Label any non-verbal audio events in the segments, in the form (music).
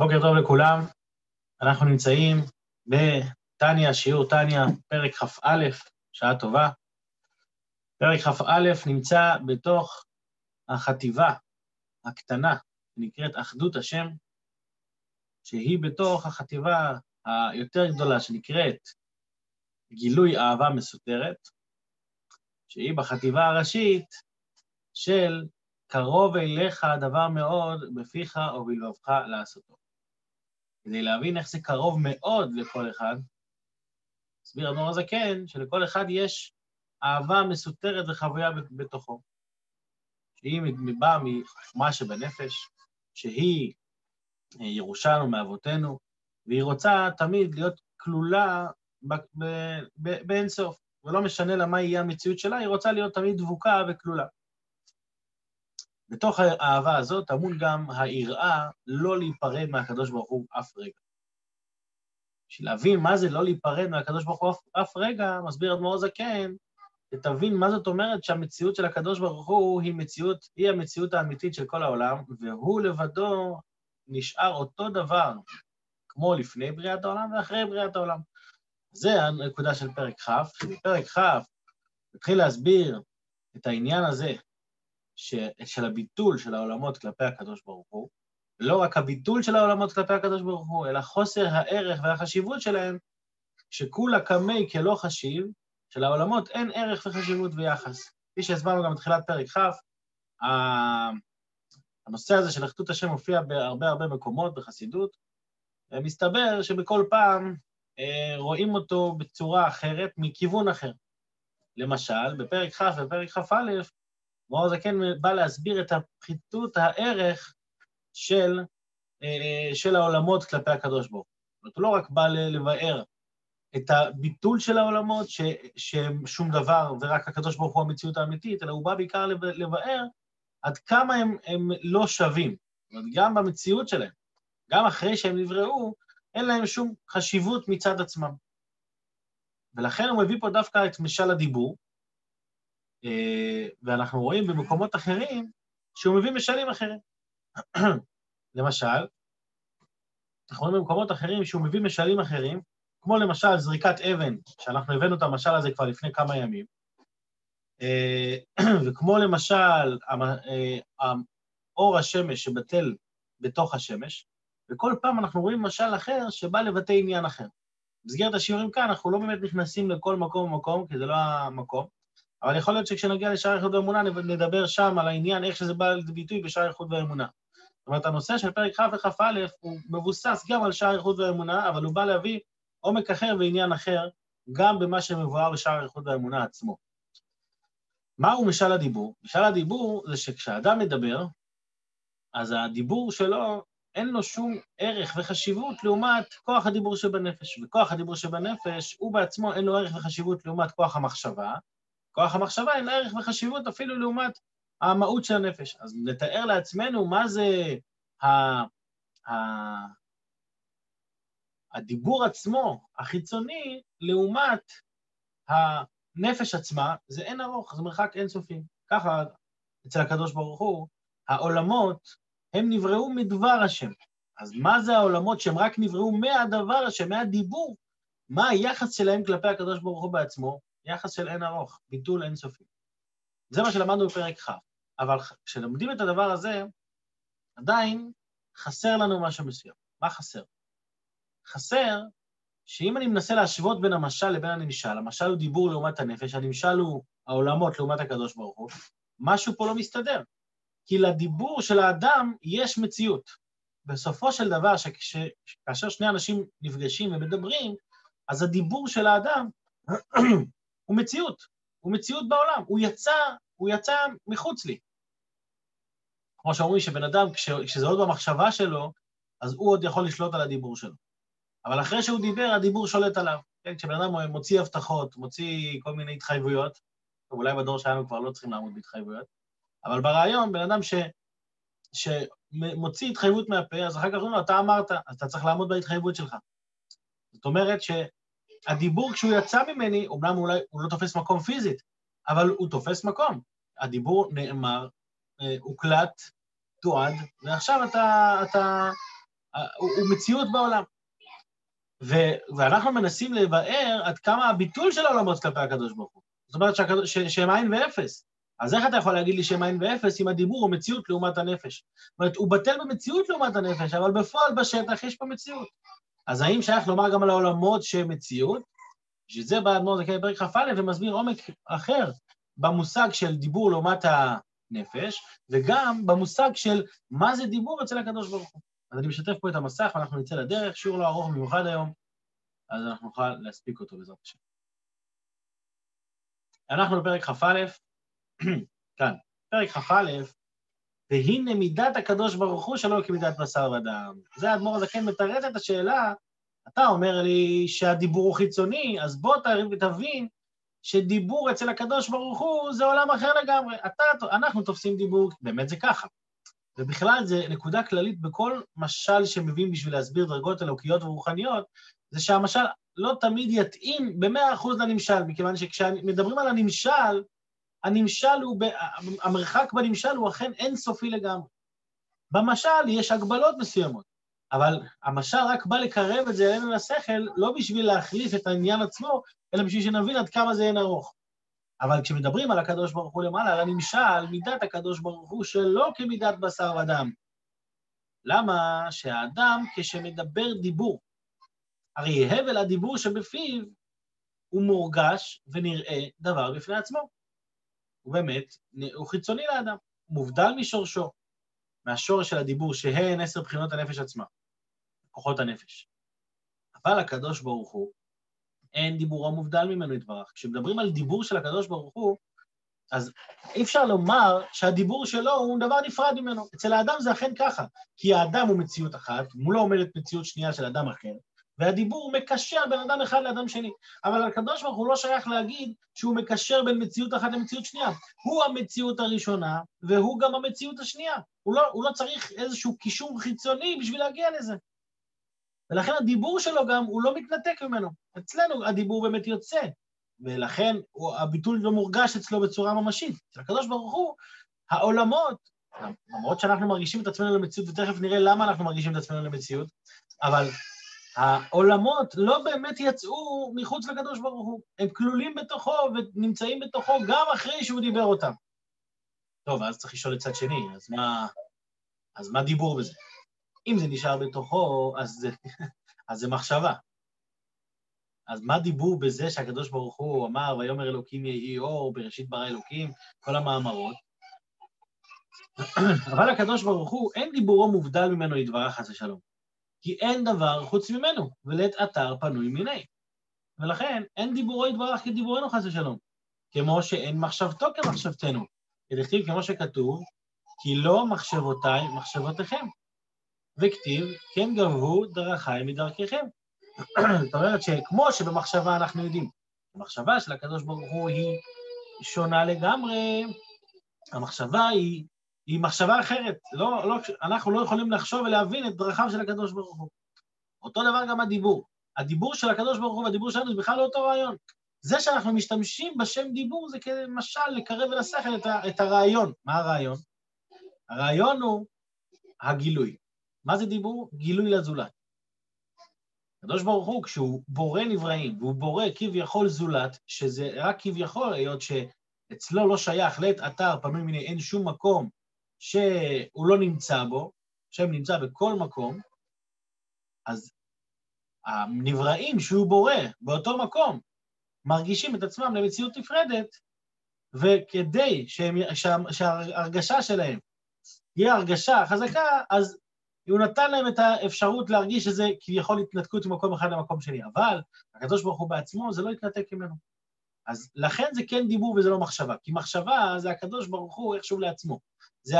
בוקר טוב לכולם, אנחנו נמצאים בתניא, שיעור תניא, פרק כ"א, שעה טובה. פרק כ"א נמצא בתוך החטיבה הקטנה, שנקראת אחדות השם, שהיא בתוך החטיבה היותר גדולה, שנקראת גילוי אהבה מסותרת, שהיא בחטיבה הראשית של קרוב אליך הדבר מאוד בפיך ובלבבך לעשותו. כדי להבין איך זה קרוב מאוד לכל אחד, הסביר אדמו"ר הזקן שלכל אחד יש אהבה מסותרת וחוויה בתוכו, שהיא באה מחוכמה שבנפש, שהיא אה, ירושנו מאבותינו, והיא רוצה תמיד להיות כלולה באינסוף, ולא משנה לה מה יהיה המציאות שלה, היא רוצה להיות תמיד דבוקה וכלולה. בתוך האהבה הזאת טמון גם היראה לא להיפרד מהקדוש ברוך הוא אף רגע. בשביל להבין מה זה לא להיפרד מהקדוש ברוך הוא אף, אף רגע, מסביר אדמו"ר זקן, ותבין מה זאת אומרת שהמציאות של הקדוש ברוך הוא היא מציאות, היא המציאות האמיתית של כל העולם, והוא לבדו נשאר אותו דבר, כמו לפני בריאת העולם ואחרי בריאת העולם. זה הנקודה של פרק כ', שבפרק כ' נתחיל להסביר את העניין הזה ש, של הביטול של העולמות כלפי הקדוש ברוך הוא, לא רק הביטול של העולמות כלפי הקדוש ברוך הוא, אלא חוסר הערך והחשיבות שלהם, שכולה קמי כלא חשיב, שלעולמות אין ערך וחשיבות ויחס. כפי שהסברנו גם בתחילת פרק כ', הנושא הזה של אחדות השם מופיע בהרבה הרבה מקומות בחסידות, ומסתבר שבכל פעם אה, רואים אותו בצורה אחרת, מכיוון אחר. למשל, בפרק כ' ובפרק כ"א, מאור זקן בא להסביר את הפחיתות הערך של, אה, של העולמות כלפי הקדוש ברוך הוא. זאת אומרת, הוא לא רק בא לבאר את הביטול של העולמות, ש, שהם שום דבר ורק הקדוש ברוך הוא המציאות האמיתית, אלא הוא בא בעיקר לבאר עד כמה הם, הם לא שווים. זאת אומרת, גם במציאות שלהם, גם אחרי שהם נבראו, אין להם שום חשיבות מצד עצמם. ולכן הוא מביא פה דווקא את משל הדיבור, ואנחנו רואים במקומות אחרים שהוא מביא משלים אחרים. (clears throat) למשל, אנחנו רואים במקומות אחרים שהוא מביא משלים אחרים, כמו למשל זריקת אבן, שאנחנו הבאנו את המשל הזה כבר לפני כמה ימים, אה, (clears throat) וכמו למשל אה, אור השמש שבטל בתוך השמש, וכל פעם אנחנו רואים משל אחר שבא לבטא עניין אחר. במסגרת השיעורים כאן אנחנו לא באמת נכנסים לכל מקום ומקום, כי זה לא המקום, אבל יכול להיות שכשנגיע לשער איכות ואמונה נדבר שם על העניין, איך שזה בא לידי ביטוי בשער איכות ואמונה. זאת אומרת, הנושא של פרק כ' וכ"א הוא מבוסס גם על שער איכות ואמונה, אבל הוא בא להביא עומק אחר ועניין אחר, גם במה שמבואר בשער איכות ואמונה עצמו. מהו משל הדיבור? משל הדיבור זה שכשאדם מדבר, אז הדיבור שלו, אין לו שום ערך וחשיבות לעומת כוח הדיבור שבנפש. וכוח הדיבור שבנפש, הוא בעצמו אין לו ערך וחשיבות לעומת כוח המחשבה, כוח המחשבה אין ערך וחשיבות אפילו לעומת המהות של הנפש. אז נתאר לעצמנו מה זה ה... ה... הדיבור עצמו, החיצוני, לעומת הנפש עצמה, זה אין ארוך, זה מרחק אינסופי. ככה אצל הקדוש ברוך הוא, העולמות, הם נבראו מדבר השם. אז מה זה העולמות שהם רק נבראו מהדבר השם, מהדיבור? מה היחס שלהם כלפי הקדוש ברוך הוא בעצמו? יחס של אין ארוך, ביטול אינסופי. זה מה שלמדנו בפרק כ', אבל כשלומדים את הדבר הזה, עדיין חסר לנו משהו מסוים. מה חסר? חסר שאם אני מנסה להשוות בין המשל לבין הנמשל, המשל הוא דיבור לעומת הנפש, הנמשל הוא העולמות לעומת הקדוש ברוך הוא, משהו פה לא מסתדר. כי לדיבור של האדם יש מציאות. בסופו של דבר, שכאשר שני אנשים נפגשים ומדברים, אז הדיבור של האדם הוא מציאות, הוא מציאות בעולם, הוא יצא, הוא יצא מחוץ לי. כמו שאומרים שבן אדם, כש, כשזה עוד במחשבה שלו, אז הוא עוד יכול לשלוט על הדיבור שלו. אבל אחרי שהוא דיבר, הדיבור שולט עליו. כן, כשבן אדם מוציא הבטחות, מוציא כל מיני התחייבויות, אולי בדור שלנו כבר לא צריכים לעמוד בהתחייבויות, אבל ברעיון, בן אדם ש, שמוציא התחייבות מהפה, אז אחר כך אומרים לו, אתה אמרת, אז אתה צריך לעמוד בהתחייבות שלך. זאת אומרת ש... הדיבור כשהוא יצא ממני, אומנם אולי הוא לא תופס מקום פיזית, אבל הוא תופס מקום. הדיבור נאמר, אה, הוקלט, תועד, ועכשיו אתה, אתה, הוא, הוא מציאות בעולם. ו, ואנחנו מנסים לבאר עד כמה הביטול של העולמות כלפי הקדוש ברוך הוא. זאת אומרת שהקדוש, ש, שהם עין ואפס. אז איך אתה יכול להגיד לי שהם עין ואפס אם הדיבור הוא מציאות לעומת הנפש? זאת אומרת, הוא בטל במציאות לעומת הנפש, אבל בפועל בשטח יש פה מציאות. אז האם שייך לומר גם על העולמות שהם מציאות? בשביל זה בא אדמו"ר זכאי פרק כ"א ומסביר עומק אחר במושג של דיבור לעומת הנפש, וגם במושג של מה זה דיבור אצל הקדוש ברוך הוא. אז אני משתף פה את המסך ואנחנו נצא לדרך, שיעור לא ארוך במיוחד היום, אז אנחנו נוכל להספיק אותו בעזרת השם. אנחנו בפרק כ"א, (clears throat) כאן, פרק כ"א, והנה מידת הקדוש ברוך הוא שלא כמידת בשר ודם. זה האדמו"ר הזקן מתרץ את השאלה, אתה אומר לי שהדיבור הוא חיצוני, אז בוא תבין שדיבור אצל הקדוש ברוך הוא זה עולם אחר לגמרי. אתה, אנחנו תופסים דיבור, באמת זה ככה. ובכלל זה נקודה כללית בכל משל שמביאים בשביל להסביר דרגות אלוקיות ורוחניות, זה שהמשל לא תמיד יתאים במאה אחוז לנמשל, מכיוון שכשמדברים על הנמשל, הנמשל הוא, המרחק בנמשל הוא אכן אינסופי לגמרי. במשל יש הגבלות מסוימות, אבל המשל רק בא לקרב את זה אלינו לשכל, לא בשביל להחליף את העניין עצמו, אלא בשביל שנבין עד כמה זה אין ארוך. אבל כשמדברים על הקדוש ברוך הוא למעלה, על הנמשל, מידת הקדוש ברוך הוא שלא כמידת בשר ודם. למה? שהאדם, כשמדבר דיבור, הרי הבל הדיבור שבפיו הוא מורגש ונראה דבר בפני עצמו. הוא באמת, הוא חיצוני לאדם, מובדל משורשו, מהשורש של הדיבור, שהן עשר בחינות הנפש עצמה, כוחות הנפש. אבל הקדוש ברוך הוא, אין דיבורו מובדל ממנו יתברך. כשמדברים על דיבור של הקדוש ברוך הוא, אז אי אפשר לומר שהדיבור שלו הוא דבר נפרד ממנו. אצל האדם זה אכן ככה, כי האדם הוא מציאות אחת, מולו עומדת מציאות שנייה של אדם אחר, והדיבור מקשר בין אדם אחד לאדם שני. אבל הקדוש ברוך הוא לא שייך להגיד שהוא מקשר בין מציאות אחת למציאות שנייה. הוא המציאות הראשונה, והוא גם המציאות השנייה. הוא לא, הוא לא צריך איזשהו קישור חיצוני בשביל להגיע לזה. ולכן הדיבור שלו גם, הוא לא מתנתק ממנו. אצלנו הדיבור באמת יוצא, ולכן הביטול לא מורגש אצלו בצורה ממשית. אצל הקדוש ברוך הוא, העולמות, למרות שאנחנו מרגישים את עצמנו למציאות, ותכף נראה למה אנחנו מרגישים את עצמנו למציאות, אבל העולמות לא באמת יצאו מחוץ לקדוש ברוך הוא, הם כלולים בתוכו ונמצאים בתוכו גם אחרי שהוא דיבר אותם. טוב, אז צריך לשאול את צד שני, אז מה, אז מה דיבור בזה? אם זה נשאר בתוכו, אז זה, (laughs) אז זה מחשבה. אז מה דיבור בזה שהקדוש ברוך הוא אמר, ויאמר אלוקים יהי אור, בראשית ברא אלוקים, כל המאמרות? (clears throat) אבל הקדוש ברוך הוא, אין דיבורו מובדל ממנו יתברך חס ושלום. כי אין דבר חוץ ממנו, ולית אתר פנוי מיני. ולכן אין דיבורו יתברך כדיבורנו חס ושלום, כמו שאין מחשבתו כמחשבתנו. כדכתיב כמו שכתוב, כי לא מחשבותיי מחשבותיכם. וכתיב, כן גבהו דרכיי מדרככם. (clears throat) זאת אומרת שכמו שבמחשבה אנחנו יודעים, המחשבה של הקדוש ברוך הוא היא שונה לגמרי, המחשבה היא היא מחשבה אחרת. לא, לא, אנחנו לא יכולים לחשוב ולהבין את דרכיו של הקדוש ברוך הוא. אותו דבר גם הדיבור. הדיבור של הקדוש ברוך הוא והדיבור שלנו זה בכלל לא אותו רעיון. זה שאנחנו משתמשים בשם דיבור זה כמשל לקרב אל השכל את, את הרעיון. מה הרעיון? הרעיון הוא הגילוי. מה זה דיבור? גילוי לזולת. הקדוש ברוך הוא, כשהוא בורא נבראים, והוא בורא כביכול זולת, שזה רק כביכול, היות שאצלו לא שייך לעת אתר פנוי מיני, אין שום מקום שהוא לא נמצא בו, השם נמצא בכל מקום, אז הנבראים שהוא בורא באותו מקום מרגישים את עצמם למציאות נפרדת, וכדי שהם, שה, שההרגשה שלהם תהיה הרגשה חזקה, אז הוא נתן להם את האפשרות להרגיש שזה כביכול התנתקות ממקום אחד למקום שני. אבל הקדוש ברוך הוא בעצמו, זה לא התנתק ממנו. אז לכן זה כן דיבור וזה לא מחשבה, כי מחשבה זה הקדוש ברוך הוא איכשהו לעצמו. זה,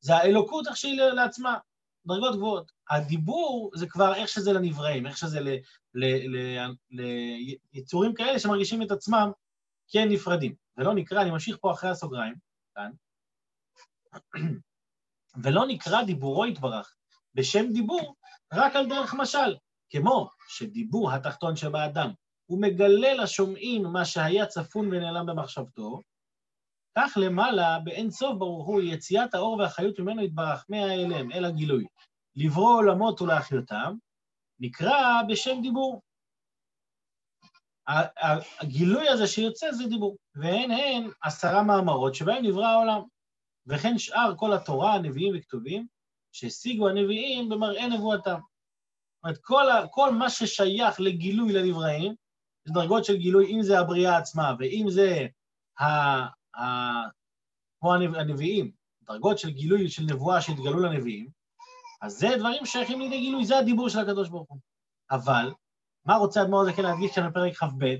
זה האלוקות איך שהיא לעצמה, דרגות גבוהות. הדיבור זה כבר איך שזה לנבראים, איך שזה ליצורים כאלה שמרגישים את עצמם כן נפרדים. ולא נקרא, אני ממשיך פה אחרי הסוגריים, כאן, (clears throat) ולא נקרא דיבורו יתברך בשם דיבור רק על דרך משל, כמו שדיבור התחתון שבאדם הוא מגלה לשומעים מה שהיה צפון ונעלם במחשבתו, כך למעלה, באין סוף ברוך הוא, יציאת האור והחיות ממנו יתברך מההלם אל הגילוי. לברוא עולמות ולהחיותם, נקרא בשם דיבור. הגילוי הזה שיוצא זה דיבור, והן הן עשרה מאמרות שבהם נברא העולם, וכן שאר כל התורה, הנביאים וכתובים, שהשיגו הנביאים במראה נבואתם. זאת אומרת, כל, כל מה ששייך לגילוי לנבראים, יש דרגות של גילוי, אם זה הבריאה עצמה, ואם זה, ה, ה, כמו הנביאים, דרגות של גילוי של נבואה שהתגלו לנביאים, אז זה דברים ששייכים לידי גילוי, זה הדיבור של הקדוש ברוך הוא. אבל, מה רוצה אדמו"ר הזקן להדגיש כאן בפרק כ"ב?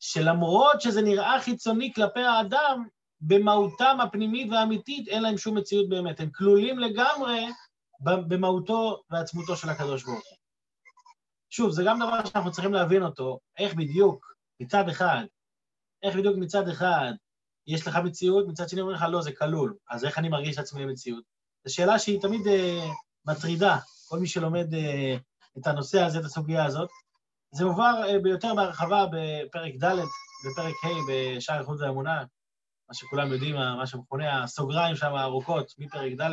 שלמרות שזה נראה חיצוני כלפי האדם, במהותם הפנימית והאמיתית אין להם שום מציאות באמת. הם כלולים לגמרי במהותו ועצמותו של הקדוש ברוך הוא. שוב, זה גם דבר שאנחנו צריכים להבין אותו, איך בדיוק, מצד אחד, איך בדיוק מצד אחד יש לך מציאות, מצד שני אומרים לך, לא, זה כלול, אז איך אני מרגיש עצמי במציאות? זו שאלה שהיא תמיד uh, מטרידה, כל מי שלומד uh, את הנושא הזה, את הסוגיה הזאת. זה מובהר uh, ביותר בהרחבה בפרק ד' בפרק ה' בשער איכות והאמונה, מה שכולם יודעים, מה שמכונה הסוגריים שם הארוכות, מפרק ד'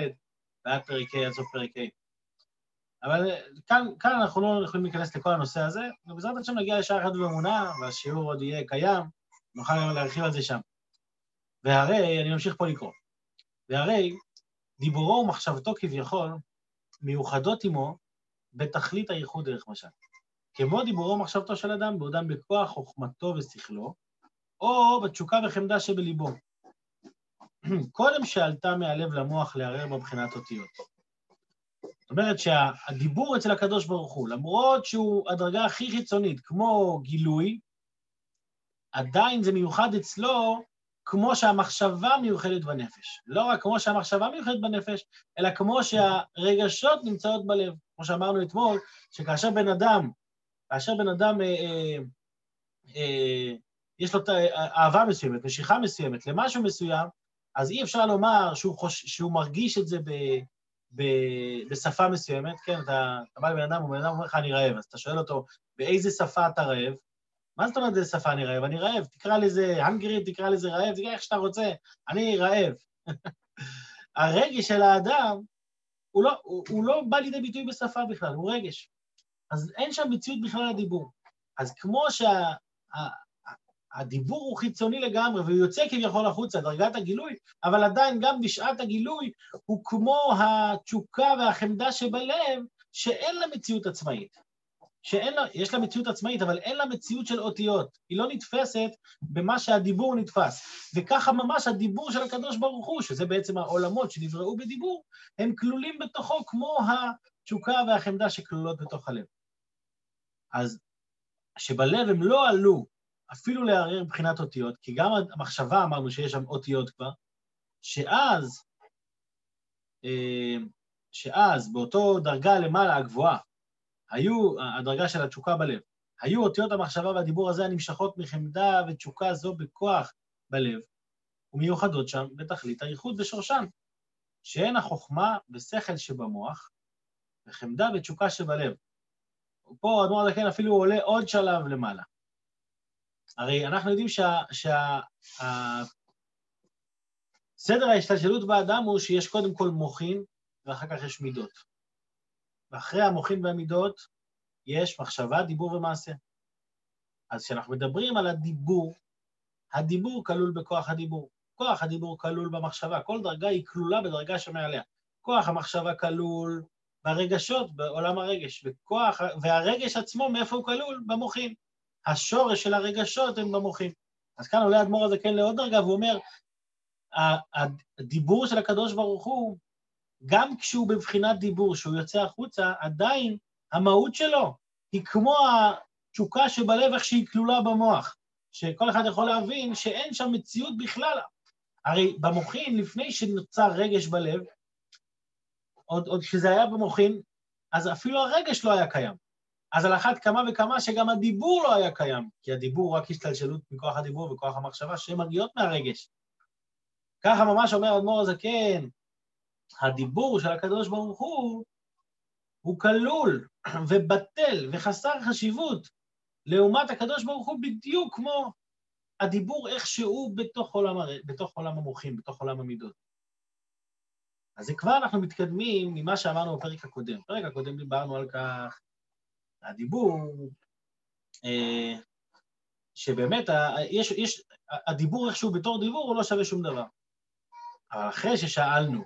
ועד פרק ה' עד סוף פרק ה'. אבל כאן, כאן אנחנו לא יכולים להיכנס לכל הנושא הזה, ובעזרת השם נגיע לשער אחד באמונה, והשיעור עוד יהיה קיים, נוכל להרחיב על זה שם. והרי, אני ממשיך פה לקרוא, והרי דיבורו ומחשבתו כביכול מיוחדות עמו בתכלית הייחוד דרך משל. כמו דיבורו ומחשבתו של אדם בעודם בכוח חוכמתו ושכלו, או בתשוקה וחמדה שבליבו. (clears throat) קודם שעלתה מהלב למוח לערער בבחינת אותיות. זאת אומרת שהדיבור אצל הקדוש ברוך הוא, למרות שהוא הדרגה הכי חיצונית, כמו גילוי, עדיין זה מיוחד אצלו כמו שהמחשבה מיוחדת בנפש. לא רק כמו שהמחשבה מיוחדת בנפש, אלא כמו שהרגשות נמצאות בלב. כמו שאמרנו אתמול, שכאשר בן אדם, כאשר בן אדם, אה, אה, אה, יש לו אהבה מסוימת, משיכה מסוימת למשהו מסוים, אז אי אפשר לומר שהוא, חוש... שהוא מרגיש את זה ב... ב... בשפה מסוימת, כן, אתה, אתה בא לבן אדם, ובן אדם אומר לך, אני רעב, אז אתה שואל אותו, באיזה שפה אתה רעב? מה זאת אומרת איזה שפה אני רעב? אני רעב, תקרא לזה הנגרי, תקרא לזה רעב, תקרא איך שאתה רוצה, אני רעב. (laughs) הרגש של האדם, הוא לא, הוא, הוא לא בא לידי ביטוי בשפה בכלל, הוא רגש. אז אין שם מציאות בכלל לדיבור. אז כמו שה... הדיבור הוא חיצוני לגמרי, והוא יוצא כביכול החוצה, דרגת הגילוי, אבל עדיין גם בשעת הגילוי הוא כמו התשוקה והחמדה שבלב, שאין לה מציאות עצמאית. שאין לה, יש לה מציאות עצמאית, אבל אין לה מציאות של אותיות. היא לא נתפסת במה שהדיבור נתפס. וככה ממש הדיבור של הקדוש ברוך הוא, שזה בעצם העולמות שנבראו בדיבור, הם כלולים בתוכו כמו התשוקה והחמדה שכלולות בתוך הלב. אז שבלב הם לא עלו אפילו לערער מבחינת אותיות, כי גם המחשבה אמרנו שיש שם אותיות כבר, שאז, אה, שאז באותו דרגה למעלה הגבוהה, היו, הדרגה של התשוקה בלב, היו אותיות המחשבה והדיבור הזה הנמשכות מחמדה ותשוקה זו בכוח בלב, ומיוחדות שם בתכלית הייחוד ושורשן, שהן החוכמה ושכל שבמוח, וחמדה ותשוקה שבלב. פה אדמו"ר הזקן אפילו עולה עוד שלב למעלה. הרי אנחנו יודעים שה... שה סדר ההשתלשלות באדם הוא שיש קודם כל מוחין ואחר כך יש מידות. ואחרי המוחין והמידות יש מחשבה, דיבור ומעשה. אז כשאנחנו מדברים על הדיבור, הדיבור כלול בכוח הדיבור. כוח הדיבור כלול במחשבה, כל דרגה היא כלולה בדרגה שמעליה. כוח המחשבה כלול ברגשות, בעולם הרגש, וכוח, והרגש עצמו, מאיפה הוא כלול? במוחין. השורש של הרגשות הם במוחין. אז כאן עולה האדמו"ר הזה כן לעוד דרגה, והוא אומר, הדיבור של הקדוש ברוך הוא גם כשהוא בבחינת דיבור, שהוא יוצא החוצה, עדיין המהות שלו היא כמו התשוקה שבלב, איך שהיא כלולה במוח, שכל אחד יכול להבין שאין שם מציאות בכלל. הרי במוחין, לפני שנוצר רגש בלב, עוד, עוד כשזה היה במוחין, אז אפילו הרגש לא היה קיים. אז על אחת כמה וכמה שגם הדיבור לא היה קיים, כי הדיבור הוא רק השתלשלות מכוח הדיבור וכוח המחשבה שמגיעות מהרגש. ככה ממש אומר אדמו"ר הזקן, הדיבור של הקדוש ברוך הוא, הוא כלול ובטל וחסר חשיבות לעומת הקדוש ברוך הוא בדיוק כמו הדיבור איכשהו בתוך עולם. בתוך עולם המוחים, בתוך עולם המידות. אז כבר אנחנו מתקדמים ממה שאמרנו בפרק הקודם. בפרק הקודם דיברנו על כך, הדיבור, אה, שבאמת, יש, יש, הדיבור איכשהו בתור דיבור הוא לא שווה שום דבר. אבל אחרי ששאלנו,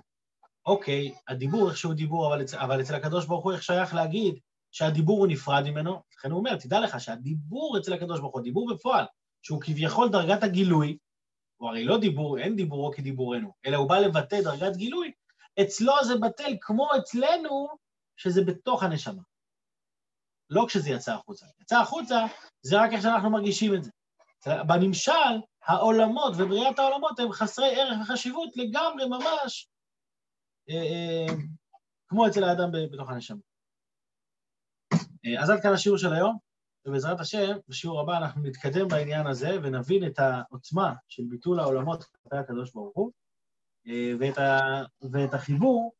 אוקיי, הדיבור איכשהו דיבור, אבל, אצל, אבל אצל הקדוש ברוך הוא איך שייך להגיד שהדיבור הוא נפרד ממנו? לכן הוא אומר, תדע לך שהדיבור אצל הקדוש ברוך הוא, דיבור בפועל, שהוא כביכול דרגת הגילוי, הוא הרי לא דיבור, אין דיבורו כדיבורנו, אלא הוא בא לבטא דרגת גילוי, אצלו זה בטל כמו אצלנו, שזה בתוך הנשמה. לא כשזה יצא החוצה. יצא החוצה, זה רק איך שאנחנו מרגישים את זה. בנמשל, העולמות ובריאת העולמות הם חסרי ערך וחשיבות לגמרי, ממש, כמו אצל האדם בתוך הנשמה. אה, אז עד כאן השיעור של היום, ובעזרת השם, בשיעור הבא אנחנו נתקדם בעניין הזה ונבין את העוצמה של ביטול העולמות כלפי הקדוש ברוך הוא, אה, ואת, ה, ואת החיבור,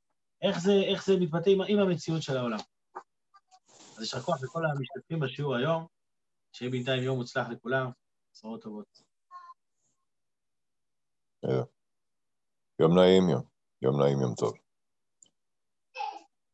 איך זה, איך זה מתבטא עם, עם המציאות של העולם. אז יישר כוח לכל המשתתפים בשיעור היום, שיהיה בינתיים יום מוצלח לכולם, בשורות טובות. יום נעים יום, יום נעים יום טוב.